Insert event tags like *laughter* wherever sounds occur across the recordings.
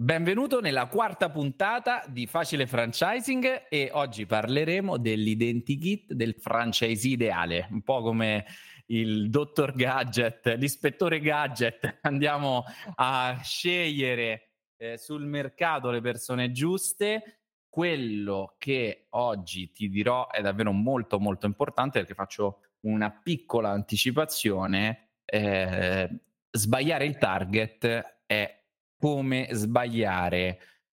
Benvenuto nella quarta puntata di Facile Franchising e oggi parleremo dell'identikit del franchise ideale, un po' come il dottor Gadget, l'ispettore Gadget. *laughs* Andiamo a scegliere eh, sul mercato le persone giuste. Quello che oggi ti dirò è davvero molto molto importante perché faccio una piccola anticipazione. Eh, sbagliare il target è come sbagliare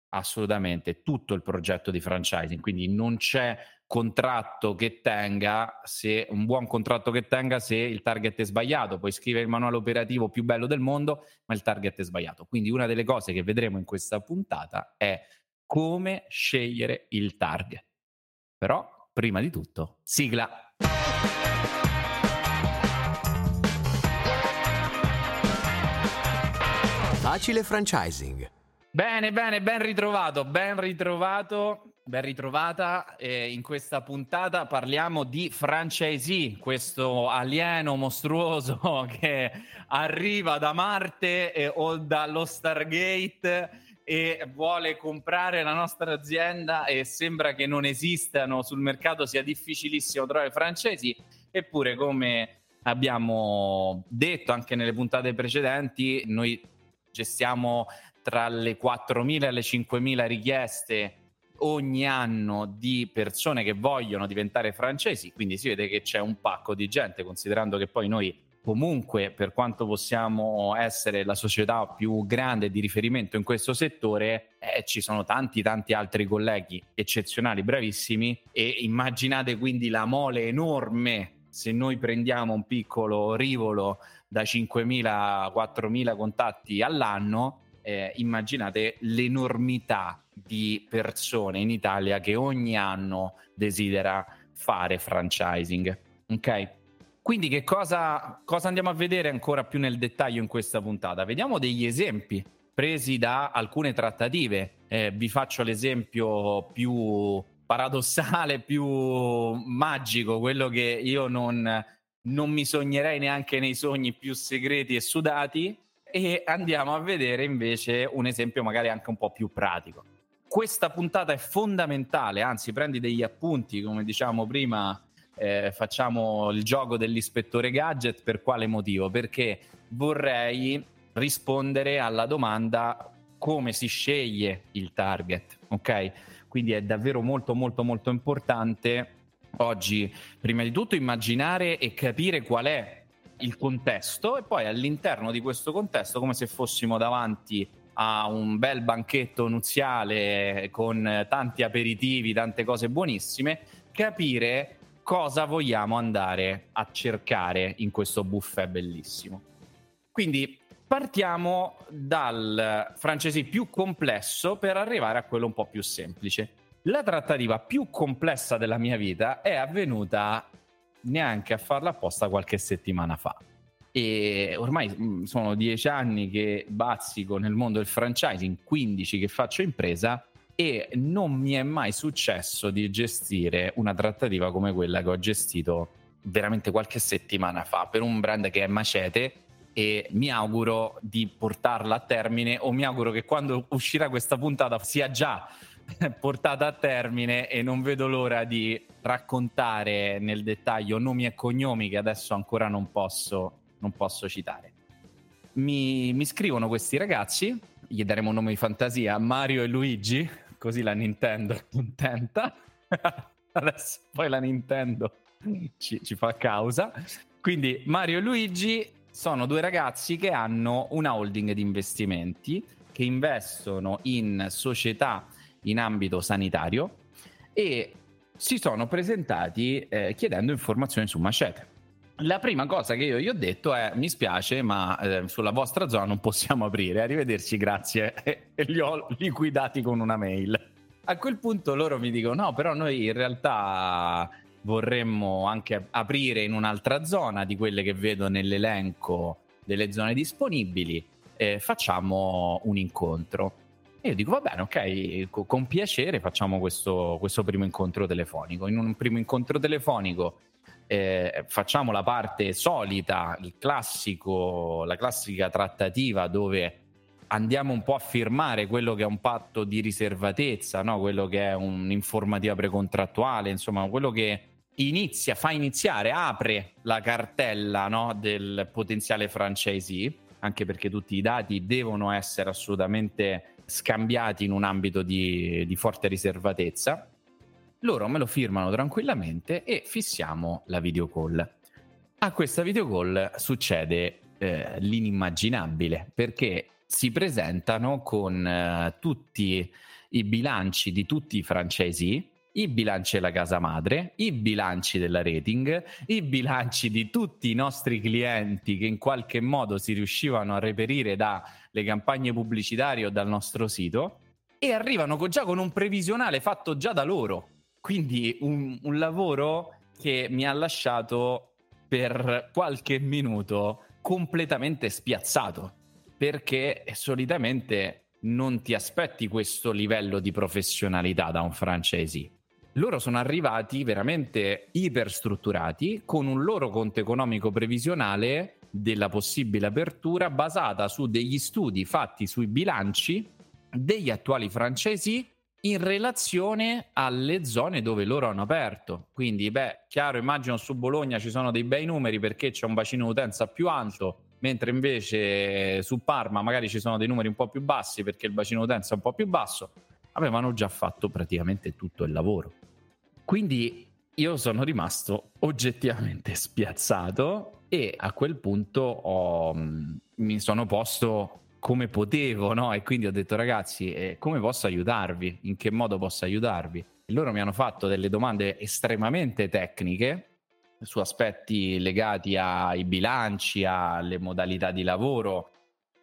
assolutamente tutto il progetto di franchising, quindi non c'è contratto che tenga se un buon contratto che tenga se il target è sbagliato, puoi scrivere il manuale operativo più bello del mondo, ma il target è sbagliato. Quindi una delle cose che vedremo in questa puntata è come scegliere il target. Però prima di tutto, sigla Facile franchising. Bene, bene, ben ritrovato, ben ritrovato, ben ritrovata. Eh, in questa puntata parliamo di franchisee, questo alieno mostruoso *laughs* che arriva da Marte eh, o dallo Stargate e vuole comprare la nostra azienda e sembra che non esistano sul mercato, sia difficilissimo trovare francesi, eppure come abbiamo detto anche nelle puntate precedenti, noi gestiamo tra le 4.000 e le 5.000 richieste ogni anno di persone che vogliono diventare francesi, quindi si vede che c'è un pacco di gente, considerando che poi noi comunque per quanto possiamo essere la società più grande di riferimento in questo settore, eh, ci sono tanti tanti altri colleghi eccezionali, bravissimi e immaginate quindi la mole enorme se noi prendiamo un piccolo rivolo da 5.000 a 4.000 contatti all'anno, eh, immaginate l'enormità di persone in Italia che ogni anno desidera fare franchising. Ok? Quindi che cosa, cosa andiamo a vedere ancora più nel dettaglio in questa puntata? Vediamo degli esempi presi da alcune trattative. Eh, vi faccio l'esempio più paradossale, più magico, quello che io non, non mi sognerei neanche nei sogni più segreti e sudati e andiamo a vedere invece un esempio magari anche un po' più pratico. Questa puntata è fondamentale, anzi prendi degli appunti, come diciamo prima, eh, facciamo il gioco dell'ispettore gadget, per quale motivo? Perché vorrei rispondere alla domanda come si sceglie il target, ok? Quindi è davvero molto molto molto importante oggi, prima di tutto, immaginare e capire qual è il contesto e poi all'interno di questo contesto, come se fossimo davanti a un bel banchetto nuziale con tanti aperitivi, tante cose buonissime, capire cosa vogliamo andare a cercare in questo buffet bellissimo. Quindi partiamo dal francese più complesso per arrivare a quello un po' più semplice. La trattativa più complessa della mia vita è avvenuta neanche a farla apposta qualche settimana fa. E ormai mm, sono dieci anni che bazzico nel mondo del franchising, 15 che faccio impresa e non mi è mai successo di gestire una trattativa come quella che ho gestito veramente qualche settimana fa per un brand che è Macete e mi auguro di portarla a termine o mi auguro che quando uscirà questa puntata sia già *laughs* portata a termine e non vedo l'ora di raccontare nel dettaglio nomi e cognomi che adesso ancora non posso, non posso citare. Mi, mi scrivono questi ragazzi, gli daremo un nome di fantasia, Mario e Luigi, così la Nintendo è contenta. *laughs* adesso poi la Nintendo ci, ci fa causa. Quindi Mario e Luigi sono due ragazzi che hanno una holding di investimenti che investono in società in ambito sanitario e si sono presentati eh, chiedendo informazioni su Macete. La prima cosa che io gli ho detto è: Mi spiace, ma eh, sulla vostra zona non possiamo aprire. Arrivederci, grazie. *laughs* E li ho liquidati con una mail. A quel punto loro mi dicono: No, però noi in realtà vorremmo anche aprire in un'altra zona di quelle che vedo nell'elenco delle zone disponibili. Eh, facciamo un incontro. E io dico, va bene, ok, con piacere facciamo questo, questo primo incontro telefonico. In un primo incontro telefonico eh, facciamo la parte solita, classico, la classica trattativa dove andiamo un po' a firmare quello che è un patto di riservatezza, no? quello che è un'informativa precontrattuale, insomma, quello che inizia, fa iniziare, apre la cartella no? del potenziale franchisee, anche perché tutti i dati devono essere assolutamente scambiati in un ambito di, di forte riservatezza. Loro me lo firmano tranquillamente e fissiamo la video call. A questa video call succede eh, l'inimmaginabile perché si presentano con eh, tutti i bilanci di tutti i francesi, i bilanci della casa madre, i bilanci della rating, i bilanci di tutti i nostri clienti che in qualche modo si riuscivano a reperire dalle campagne pubblicitarie o dal nostro sito e arrivano con, già con un previsionale fatto già da loro. Quindi un, un lavoro che mi ha lasciato per qualche minuto completamente spiazzato perché solitamente non ti aspetti questo livello di professionalità da un franchisee. Loro sono arrivati veramente iperstrutturati con un loro conto economico previsionale della possibile apertura basata su degli studi fatti sui bilanci degli attuali francesi in relazione alle zone dove loro hanno aperto. Quindi, beh, chiaro, immagino su Bologna ci sono dei bei numeri perché c'è un bacino d'utenza più alto, mentre invece su Parma magari ci sono dei numeri un po' più bassi perché il bacino d'utenza è un po' più basso, avevano già fatto praticamente tutto il lavoro. Quindi io sono rimasto oggettivamente spiazzato e a quel punto ho, mm, mi sono posto come potevo, no? E quindi ho detto ragazzi, eh, come posso aiutarvi? In che modo posso aiutarvi? E loro mi hanno fatto delle domande estremamente tecniche su aspetti legati ai bilanci, alle modalità di lavoro,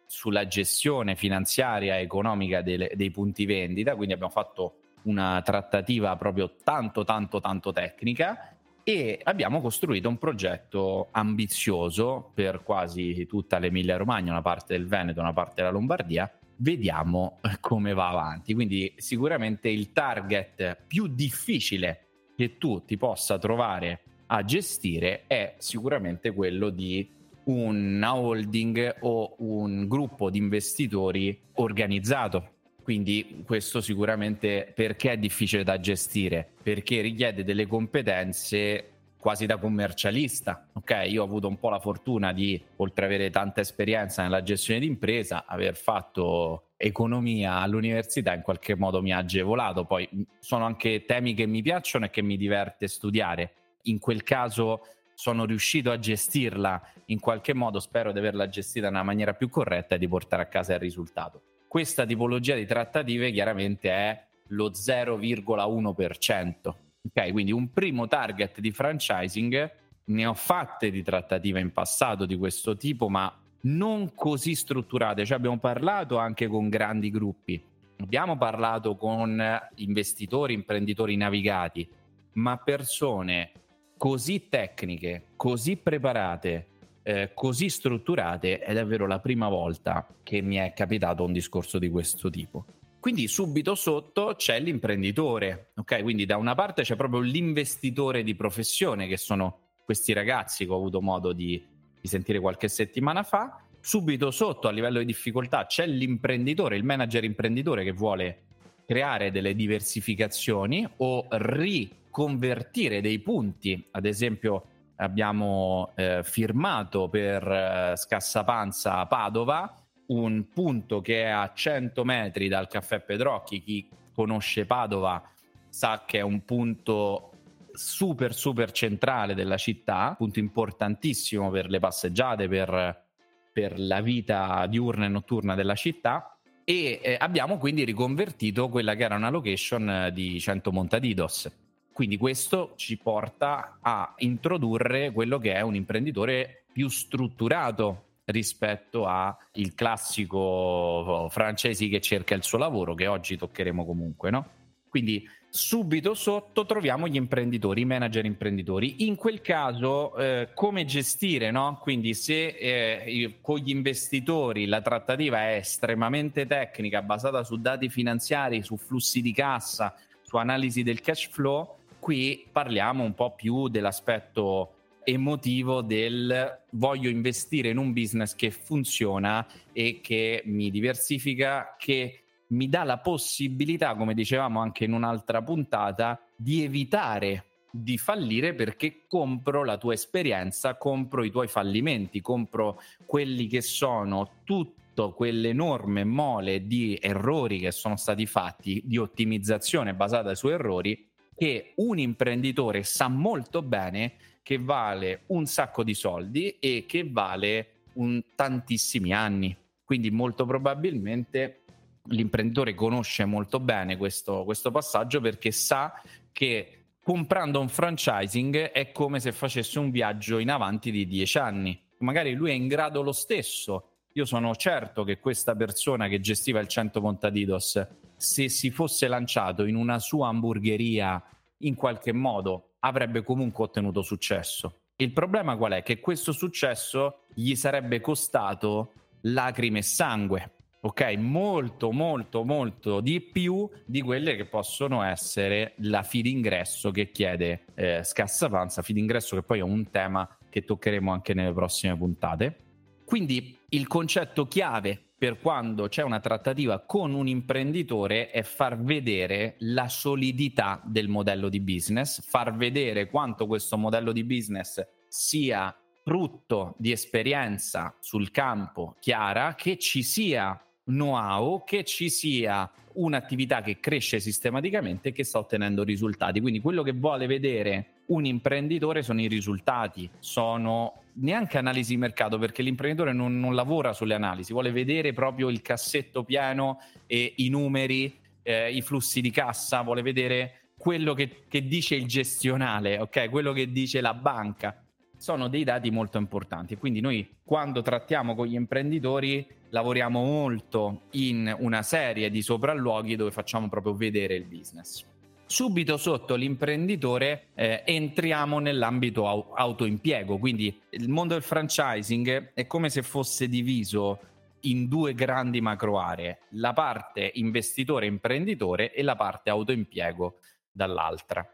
sulla gestione finanziaria e economica delle, dei punti vendita, quindi abbiamo fatto una trattativa proprio tanto tanto tanto tecnica e abbiamo costruito un progetto ambizioso per quasi tutta l'Emilia Romagna, una parte del Veneto, una parte della Lombardia. Vediamo come va avanti. Quindi sicuramente il target più difficile che tu ti possa trovare a gestire è sicuramente quello di una holding o un gruppo di investitori organizzato. Quindi questo sicuramente perché è difficile da gestire? Perché richiede delle competenze quasi da commercialista. Ok, io ho avuto un po' la fortuna di, oltre ad avere tanta esperienza nella gestione d'impresa, aver fatto economia all'università in qualche modo mi ha agevolato. Poi sono anche temi che mi piacciono e che mi diverte studiare in quel caso sono riuscito a gestirla in qualche modo, spero di averla gestita nella maniera più corretta e di portare a casa il risultato. Questa tipologia di trattative chiaramente è lo 0,1%. Ok, quindi un primo target di franchising, ne ho fatte di trattative in passato di questo tipo, ma non così strutturate, cioè abbiamo parlato anche con grandi gruppi, abbiamo parlato con investitori, imprenditori navigati, ma persone così tecniche, così preparate, eh, così strutturate, è davvero la prima volta che mi è capitato un discorso di questo tipo. Quindi subito sotto c'è l'imprenditore, ok? Quindi da una parte c'è proprio l'investitore di professione, che sono questi ragazzi che ho avuto modo di, di sentire qualche settimana fa. Subito sotto a livello di difficoltà c'è l'imprenditore, il manager imprenditore che vuole creare delle diversificazioni o ri convertire dei punti, ad esempio abbiamo eh, firmato per eh, Scassapanza Padova un punto che è a 100 metri dal caffè Pedrocchi, chi conosce Padova sa che è un punto super super centrale della città, punto importantissimo per le passeggiate, per, per la vita diurna e notturna della città e eh, abbiamo quindi riconvertito quella che era una location eh, di 100 Montadidos quindi questo ci porta a introdurre quello che è un imprenditore più strutturato rispetto al classico francesi che cerca il suo lavoro, che oggi toccheremo comunque, no? Quindi subito sotto troviamo gli imprenditori, i manager imprenditori. In quel caso, eh, come gestire, no? Quindi se eh, con gli investitori la trattativa è estremamente tecnica, basata su dati finanziari, su flussi di cassa, su analisi del cash flow, qui parliamo un po' più dell'aspetto emotivo del voglio investire in un business che funziona e che mi diversifica, che mi dà la possibilità, come dicevamo anche in un'altra puntata, di evitare di fallire perché compro la tua esperienza, compro i tuoi fallimenti, compro quelli che sono tutto quell'enorme mole di errori che sono stati fatti, di ottimizzazione basata su errori, che un imprenditore sa molto bene che vale un sacco di soldi e che vale un tantissimi anni. Quindi molto probabilmente l'imprenditore conosce molto bene questo, questo passaggio perché sa che comprando un franchising è come se facesse un viaggio in avanti di dieci anni. Magari lui è in grado lo stesso. Io sono certo che questa persona che gestiva il 100 Montadidos, se si fosse lanciato in una sua hamburgeria in qualche modo, avrebbe comunque ottenuto successo. Il problema qual è? Che questo successo gli sarebbe costato lacrime e sangue, ok? Molto, molto, molto di più di quelle che possono essere la fee d'ingresso che chiede eh, Scassapanza, fee d'ingresso che poi è un tema che toccheremo anche nelle prossime puntate. Quindi il concetto chiave per quando c'è una trattativa con un imprenditore è far vedere la solidità del modello di business, far vedere quanto questo modello di business sia frutto di esperienza sul campo chiara, che ci sia know-how, che ci sia un'attività che cresce sistematicamente e che sta ottenendo risultati. Quindi quello che vuole vedere un imprenditore sono i risultati, sono neanche analisi di mercato perché l'imprenditore non, non lavora sulle analisi, vuole vedere proprio il cassetto pieno e i numeri, eh, i flussi di cassa, vuole vedere quello che, che dice il gestionale, ok? Quello che dice la banca sono dei dati molto importanti. Quindi noi quando trattiamo con gli imprenditori lavoriamo molto in una serie di sopralluoghi dove facciamo proprio vedere il business. Subito sotto l'imprenditore eh, entriamo nell'ambito au- autoimpiego, quindi il mondo del franchising è come se fosse diviso in due grandi macro aree, la parte investitore imprenditore e la parte autoimpiego dall'altra.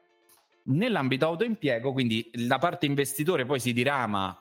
Nell'ambito autoimpiego, quindi la parte investitore poi si dirama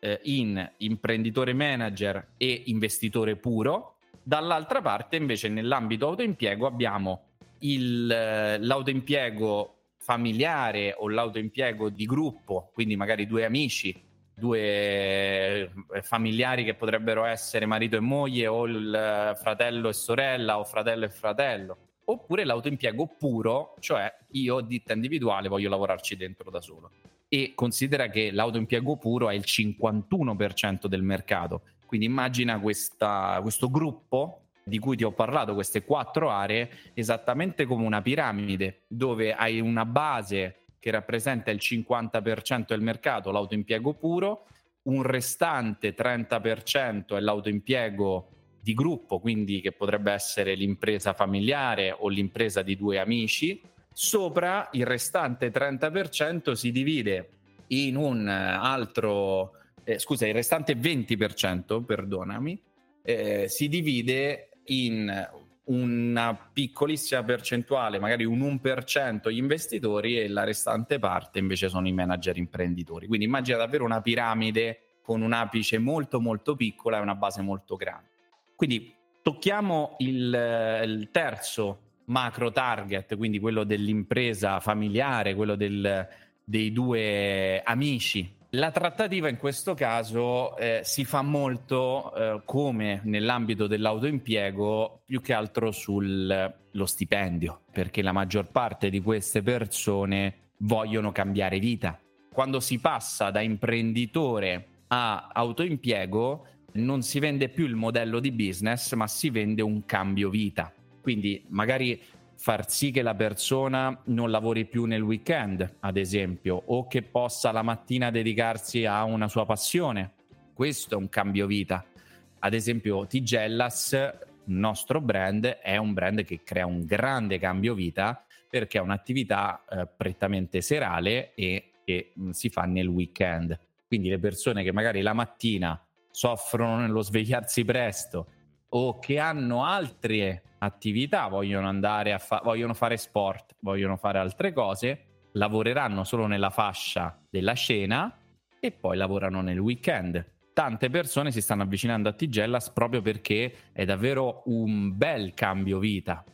eh, in imprenditore manager e investitore puro, dall'altra parte invece nell'ambito autoimpiego abbiamo il, eh, l'autoimpiego familiare o l'autoimpiego di gruppo, quindi magari due amici, due eh, familiari che potrebbero essere marito e moglie o il eh, fratello e sorella o fratello e fratello oppure l'autoimpiego puro, cioè io ditta individuale voglio lavorarci dentro da solo. E considera che l'autoimpiego puro è il 51% del mercato. Quindi immagina questa, questo gruppo di cui ti ho parlato, queste quattro aree, esattamente come una piramide, dove hai una base che rappresenta il 50% del mercato, l'autoimpiego puro, un restante 30% è l'autoimpiego di gruppo, quindi che potrebbe essere l'impresa familiare o l'impresa di due amici. Sopra il restante 30% si divide in un altro, eh, scusa, il restante 20%, perdonami, eh, si divide in una piccolissima percentuale, magari un 1% gli investitori e la restante parte invece sono i manager imprenditori. Quindi immagina davvero una piramide con un apice molto molto piccola e una base molto grande. Quindi tocchiamo il, il terzo macro target, quindi quello dell'impresa familiare, quello del, dei due amici. La trattativa in questo caso eh, si fa molto eh, come nell'ambito dell'autoimpiego, più che altro sullo stipendio, perché la maggior parte di queste persone vogliono cambiare vita. Quando si passa da imprenditore a autoimpiego, non si vende più il modello di business, ma si vende un cambio vita. Quindi magari far sì che la persona non lavori più nel weekend, ad esempio, o che possa la mattina dedicarsi a una sua passione. Questo è un cambio vita. Ad esempio, Tigellas, nostro brand, è un brand che crea un grande cambio vita perché è un'attività eh, prettamente serale e che mh, si fa nel weekend. Quindi le persone che magari la mattina soffrono nello svegliarsi presto o che hanno altre attività, vogliono andare a fa- vogliono fare sport, vogliono fare altre cose, lavoreranno solo nella fascia della scena e poi lavorano nel weekend. Tante persone si stanno avvicinando a Tigellas proprio perché è davvero un bel cambio vita.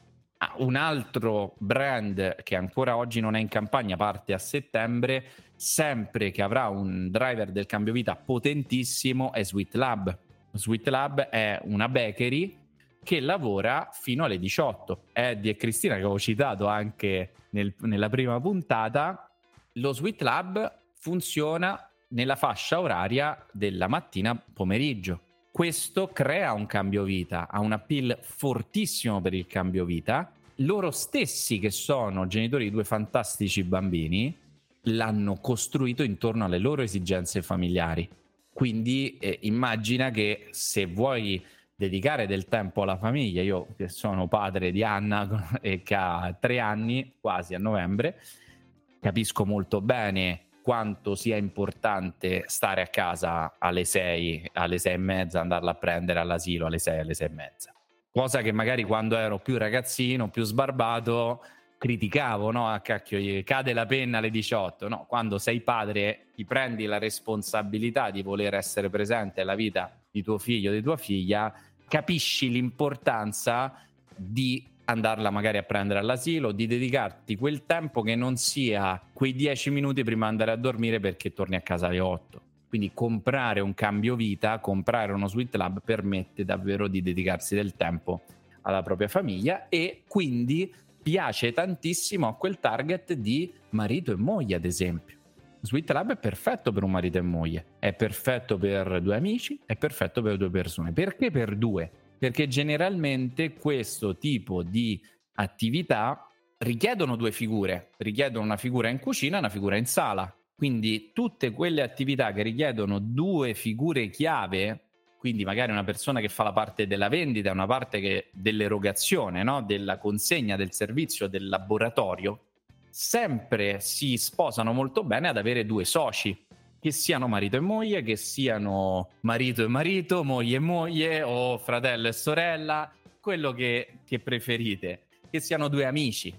Ah, un altro brand che ancora oggi non è in campagna parte a settembre, sempre che avrà un driver del cambio vita potentissimo, è Sweet Lab. Sweet Lab è una bakery che lavora fino alle 18. Eddie e Cristina, che avevo citato anche nel, nella prima puntata, lo Sweet Lab funziona nella fascia oraria della mattina pomeriggio. Questo crea un cambio vita, ha un appeal fortissimo per il cambio vita. Loro stessi, che sono genitori di due fantastici bambini, l'hanno costruito intorno alle loro esigenze familiari. Quindi eh, immagina che se vuoi dedicare del tempo alla famiglia, io che sono padre di Anna *laughs* e che ha tre anni, quasi a novembre, capisco molto bene quanto sia importante stare a casa alle 6, alle 6 e mezza, andarla a prendere all'asilo alle 6, alle 6 e mezza. Cosa che magari quando ero più ragazzino, più sbarbato, criticavo, no? A cacchio, cade la penna alle 18. No, quando sei padre ti prendi la responsabilità di voler essere presente alla vita di tuo figlio di tua figlia, capisci l'importanza di andarla magari a prendere all'asilo, di dedicarti quel tempo che non sia quei 10 minuti prima di andare a dormire perché torni a casa alle 8. Quindi comprare un cambio vita, comprare uno Sweet Lab permette davvero di dedicarsi del tempo alla propria famiglia e quindi piace tantissimo a quel target di marito e moglie, ad esempio. Sweet Lab è perfetto per un marito e moglie, è perfetto per due amici, è perfetto per due persone. Perché per due? Perché generalmente questo tipo di attività richiedono due figure, richiedono una figura in cucina e una figura in sala. Quindi tutte quelle attività che richiedono due figure chiave, quindi magari una persona che fa la parte della vendita una parte che, dell'erogazione, no? della consegna del servizio del laboratorio, sempre si sposano molto bene ad avere due soci che siano marito e moglie, che siano marito e marito, moglie e moglie o fratello e sorella, quello che, che preferite, che siano due amici.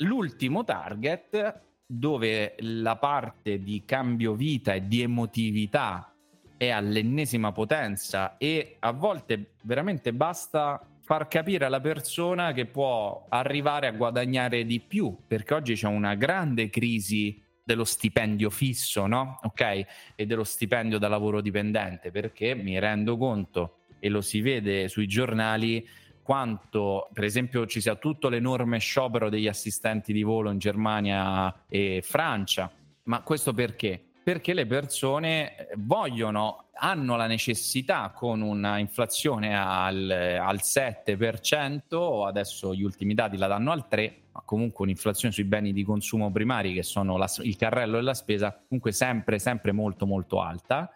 L'ultimo target dove la parte di cambio vita e di emotività è all'ennesima potenza e a volte veramente basta far capire alla persona che può arrivare a guadagnare di più, perché oggi c'è una grande crisi dello stipendio fisso, no? Ok? E dello stipendio da lavoro dipendente, perché mi rendo conto e lo si vede sui giornali quanto per esempio ci sia tutto l'enorme sciopero degli assistenti di volo in Germania e Francia. Ma questo perché? Perché le persone vogliono, hanno la necessità con una inflazione al, al 7%, adesso gli ultimi dati la danno al 3%, comunque un'inflazione sui beni di consumo primari che sono la, il carrello della spesa comunque sempre sempre molto molto alta.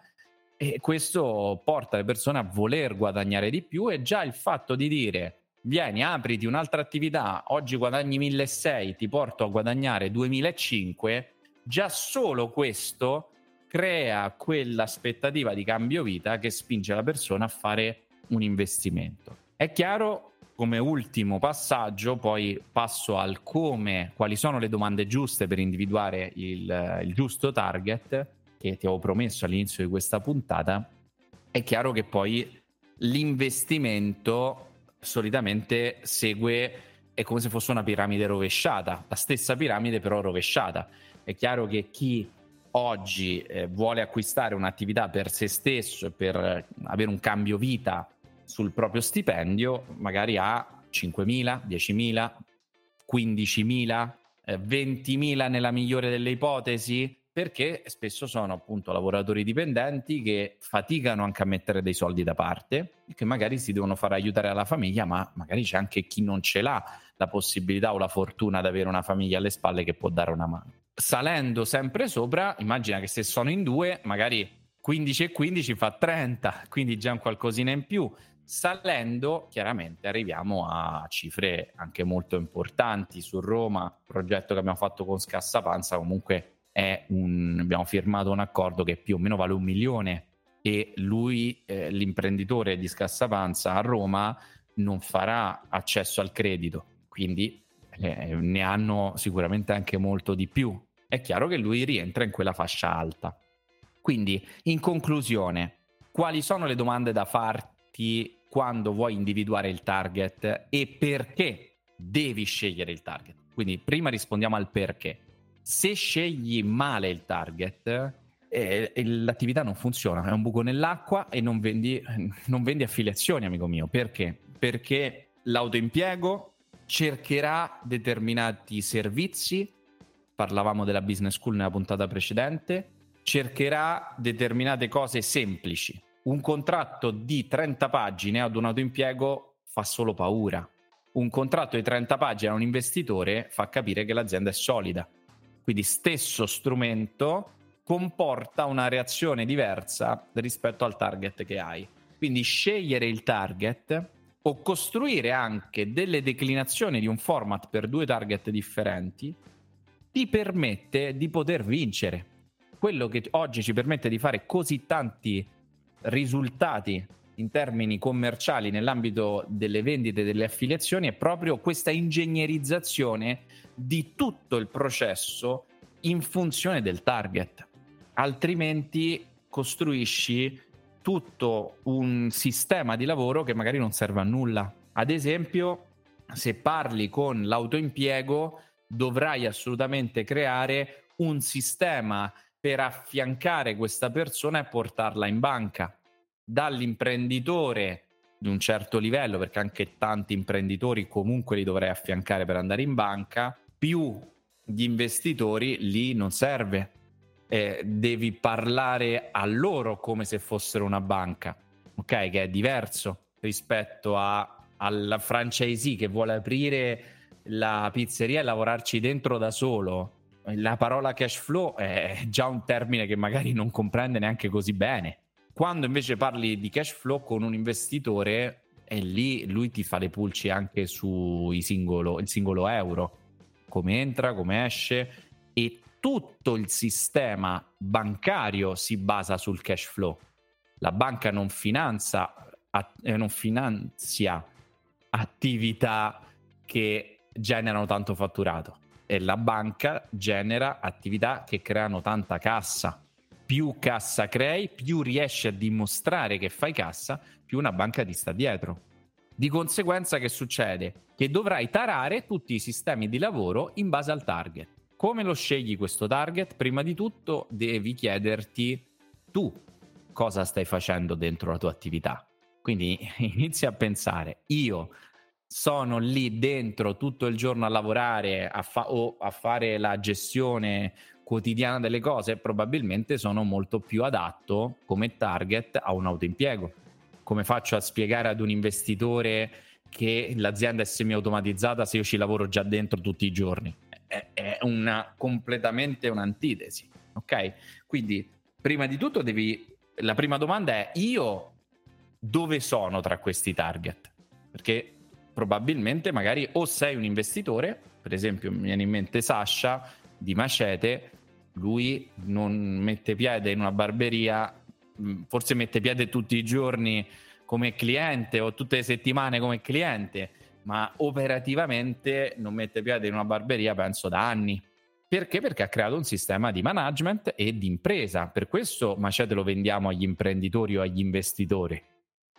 E questo porta le persone a voler guadagnare di più e già il fatto di dire vieni apriti un'altra attività oggi guadagni 1.600 ti porto a guadagnare 2.500 già solo questo crea quell'aspettativa di cambio vita che spinge la persona a fare un investimento è chiaro come ultimo passaggio, poi passo al come, quali sono le domande giuste per individuare il, il giusto target che ti avevo promesso all'inizio di questa puntata. È chiaro che poi l'investimento solitamente segue, è come se fosse una piramide rovesciata, la stessa piramide però rovesciata. È chiaro che chi oggi eh, vuole acquistare un'attività per se stesso e per avere un cambio vita sul proprio stipendio magari ha 5.000, 10.000, 15.000, eh, 20.000 nella migliore delle ipotesi, perché spesso sono appunto lavoratori dipendenti che faticano anche a mettere dei soldi da parte e che magari si devono fare aiutare alla famiglia, ma magari c'è anche chi non ce l'ha la possibilità o la fortuna di avere una famiglia alle spalle che può dare una mano. Salendo sempre sopra, immagina che se sono in due, magari 15 e 15 fa 30, quindi già un qualcosina in più. Salendo, chiaramente arriviamo a cifre anche molto importanti. Su Roma, progetto che abbiamo fatto con Scassapanza, comunque è un, abbiamo firmato un accordo che più o meno vale un milione e lui, eh, l'imprenditore di Scassapanza a Roma, non farà accesso al credito, quindi eh, ne hanno sicuramente anche molto di più. È chiaro che lui rientra in quella fascia alta. Quindi, in conclusione, quali sono le domande da farti quando vuoi individuare il target e perché devi scegliere il target? Quindi, prima rispondiamo al perché. Se scegli male il target, eh, l'attività non funziona, è un buco nell'acqua e non vendi, *laughs* non vendi affiliazioni, amico mio. Perché? Perché l'autoimpiego cercherà determinati servizi, parlavamo della business school nella puntata precedente, cercherà determinate cose semplici. Un contratto di 30 pagine ad un autoimpiego fa solo paura. Un contratto di 30 pagine a un investitore fa capire che l'azienda è solida. Quindi stesso strumento comporta una reazione diversa rispetto al target che hai. Quindi scegliere il target o costruire anche delle declinazioni di un format per due target differenti ti permette di poter vincere. Quello che oggi ci permette di fare così tanti risultati in termini commerciali nell'ambito delle vendite e delle affiliazioni è proprio questa ingegnerizzazione di tutto il processo in funzione del target. Altrimenti costruisci tutto un sistema di lavoro che magari non serve a nulla. Ad esempio, se parli con l'autoimpiego, dovrai assolutamente creare un sistema per affiancare questa persona e portarla in banca. Dall'imprenditore di un certo livello, perché anche tanti imprenditori comunque li dovrei affiancare per andare in banca, più gli investitori lì non serve eh, devi parlare a loro come se fossero una banca, ok? Che è diverso rispetto a, al franchisee che vuole aprire la pizzeria e lavorarci dentro da solo. La parola cash flow è già un termine che magari non comprende neanche così bene. Quando invece parli di cash flow con un investitore, è lì lui ti fa le pulci anche sul singolo euro, come entra, come esce e tutto il sistema bancario si basa sul cash flow. La banca non, finanza, eh, non finanzia attività che generano tanto fatturato e la banca genera attività che creano tanta cassa. Più cassa crei, più riesci a dimostrare che fai cassa, più una banca ti sta dietro. Di conseguenza che succede? Che dovrai tarare tutti i sistemi di lavoro in base al target. Come lo scegli questo target? Prima di tutto devi chiederti tu cosa stai facendo dentro la tua attività. Quindi *laughs* inizi a pensare, io sono lì dentro tutto il giorno a lavorare a fa- o a fare la gestione quotidiana delle cose, probabilmente sono molto più adatto come target a un autoimpiego. Come faccio a spiegare ad un investitore che l'azienda è semi-automatizzata se io ci lavoro già dentro tutti i giorni? È, una, completamente un'antitesi. Ok? Quindi, prima di tutto, devi. La prima domanda è: io dove sono tra questi target? Perché probabilmente, magari, o sei un investitore, per esempio, mi viene in mente Sasha di Macete, lui non mette piede in una barberia, mm, forse mette piede tutti i giorni come cliente o tutte le settimane come cliente ma operativamente non mette piede in una barberia penso da anni. Perché? Perché ha creato un sistema di management e di impresa. Per questo Macete lo vendiamo agli imprenditori o agli investitori.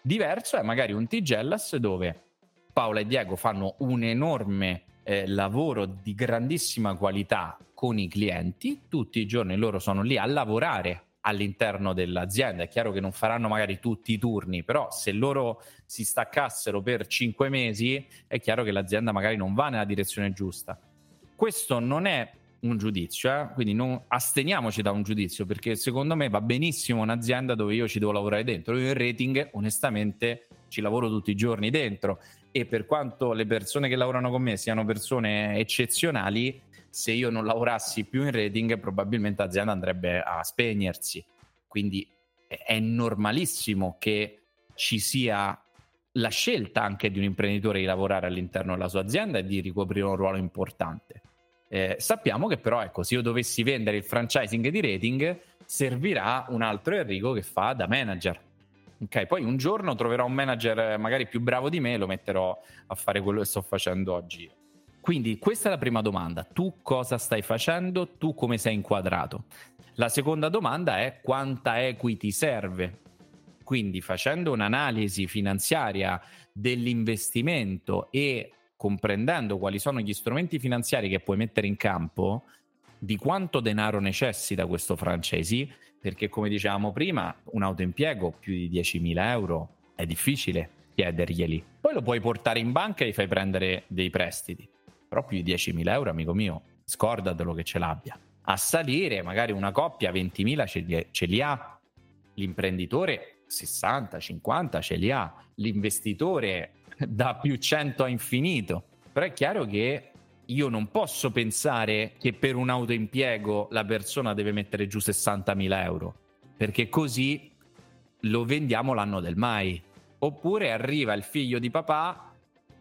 Diverso è magari un Tigellas dove Paola e Diego fanno un enorme eh, lavoro di grandissima qualità con i clienti. Tutti i giorni loro sono lì a lavorare all'interno dell'azienda. È chiaro che non faranno magari tutti i turni, però se loro si staccassero per cinque mesi, è chiaro che l'azienda magari non va nella direzione giusta. Questo non è un giudizio, eh? quindi non asteniamoci da un giudizio, perché secondo me va benissimo un'azienda dove io ci devo lavorare dentro. Io in rating, onestamente, ci lavoro tutti i giorni dentro e per quanto le persone che lavorano con me siano persone eccezionali, se io non lavorassi più in rating probabilmente l'azienda andrebbe a spegnersi. Quindi è normalissimo che ci sia la scelta anche di un imprenditore di lavorare all'interno della sua azienda e di ricoprire un ruolo importante. Eh, sappiamo che però, ecco, se io dovessi vendere il franchising di rating, servirà un altro Enrico che fa da manager. Ok, poi un giorno troverò un manager magari più bravo di me e lo metterò a fare quello che sto facendo oggi. Quindi questa è la prima domanda. Tu cosa stai facendo? Tu come sei inquadrato? La seconda domanda è quanta equity serve. Quindi facendo un'analisi finanziaria dell'investimento e comprendendo quali sono gli strumenti finanziari che puoi mettere in campo, di quanto denaro necessita questo franchisee, perché come dicevamo prima, un autoimpiego più di 10.000 euro è difficile chiederglieli. Poi lo puoi portare in banca e gli fai prendere dei prestiti, però più di 10.000 euro, amico mio, scordatelo che ce l'abbia. A salire, magari una coppia 20.000 ce li, ha, l'imprenditore 60, 50 ce li ha, l'investitore *laughs* da più 100 a infinito. Però è chiaro che io non posso pensare che per un autoimpiego la persona deve mettere giù 60.000 euro, perché così lo vendiamo l'anno del mai. Oppure arriva il figlio di papà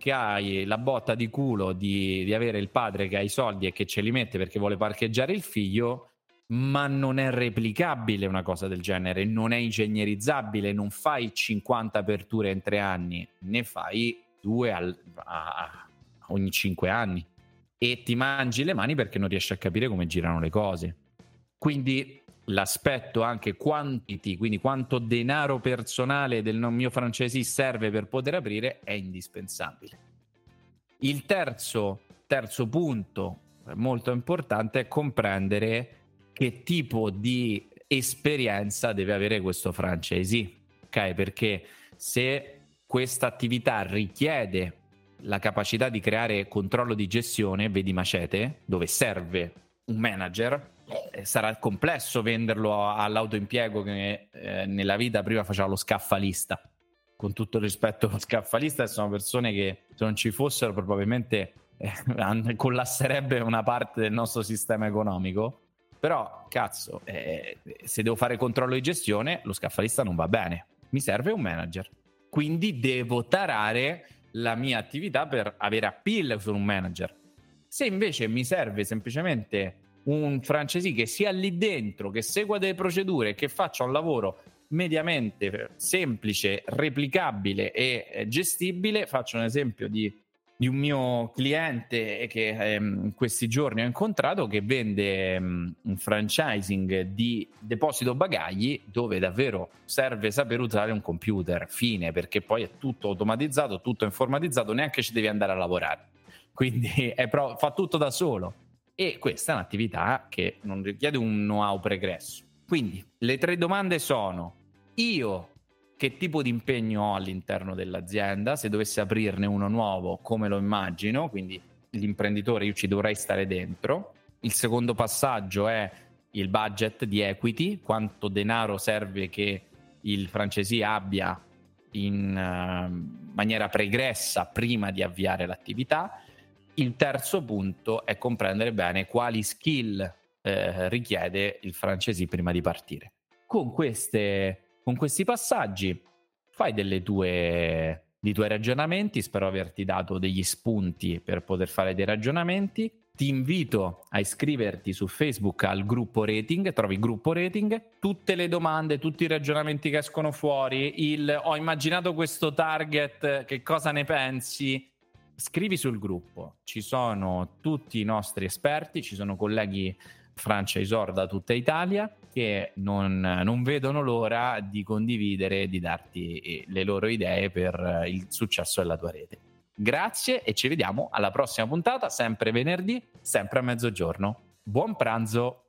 che ha la botta di culo di, di avere il padre che ha i soldi e che ce li mette perché vuole parcheggiare il figlio, ma non è replicabile una cosa del genere, non è ingegnerizzabile, non fai 50 aperture in tre anni, ne fai due al, a, ogni cinque anni e ti mangi le mani perché non riesci a capire come girano le cose. Quindi l'aspetto anche quantity, quindi quanto denaro personale del mio francese serve per poter aprire, è indispensabile. Il terzo, terzo punto molto importante è comprendere che tipo di esperienza deve avere questo franchisee, ok? Perché se questa attività richiede la capacità di creare controllo di gestione, vedi Macete, dove serve un manager, eh, sarà complesso venderlo all'autoimpiego che eh, nella vita prima faceva lo scaffalista. Con tutto il rispetto lo scaffalista, sono persone che se non ci fossero probabilmente eh, collasserebbe una parte del nostro sistema economico. Però, cazzo, eh, se devo fare controllo di gestione, lo scaffalista non va bene. Mi serve un manager. Quindi devo tarare la mia attività per avere appeal su un manager. Se invece mi serve semplicemente un francesi che sia lì dentro, che segua delle procedure, che faccia un lavoro mediamente semplice, replicabile e eh, gestibile, faccio un esempio di di un mio cliente che ehm, in questi giorni ho incontrato che vende um, un franchising di deposito bagagli dove davvero serve saper usare un computer fine perché poi è tutto automatizzato, tutto informatizzato, neanche ci devi andare a lavorare. Quindi *laughs* pro- fa tutto da solo e questa è un'attività che non richiede un know-how pregresso. Quindi le tre domande sono io che tipo di impegno ho all'interno dell'azienda, se dovessi aprirne uno nuovo, come lo immagino, quindi l'imprenditore io ci dovrei stare dentro. Il secondo passaggio è il budget di equity, quanto denaro serve che il francesi abbia in uh, maniera pregressa prima di avviare l'attività. Il terzo punto è comprendere bene quali skill eh, richiede il francesi prima di partire. Con queste con questi passaggi fai delle tue, dei tuoi ragionamenti, spero averti dato degli spunti per poter fare dei ragionamenti. Ti invito a iscriverti su Facebook al gruppo rating, trovi gruppo rating, tutte le domande, tutti i ragionamenti che escono fuori, il ho immaginato questo target, che cosa ne pensi? Scrivi sul gruppo, ci sono tutti i nostri esperti, ci sono colleghi franchisor da tutta Italia che non, non, vedono l'ora di condividere di darti eh, le loro idee per eh, il successo della tua rete. Grazie e ci vediamo alla prossima puntata, sempre venerdì, sempre a mezzogiorno. Buon pranzo!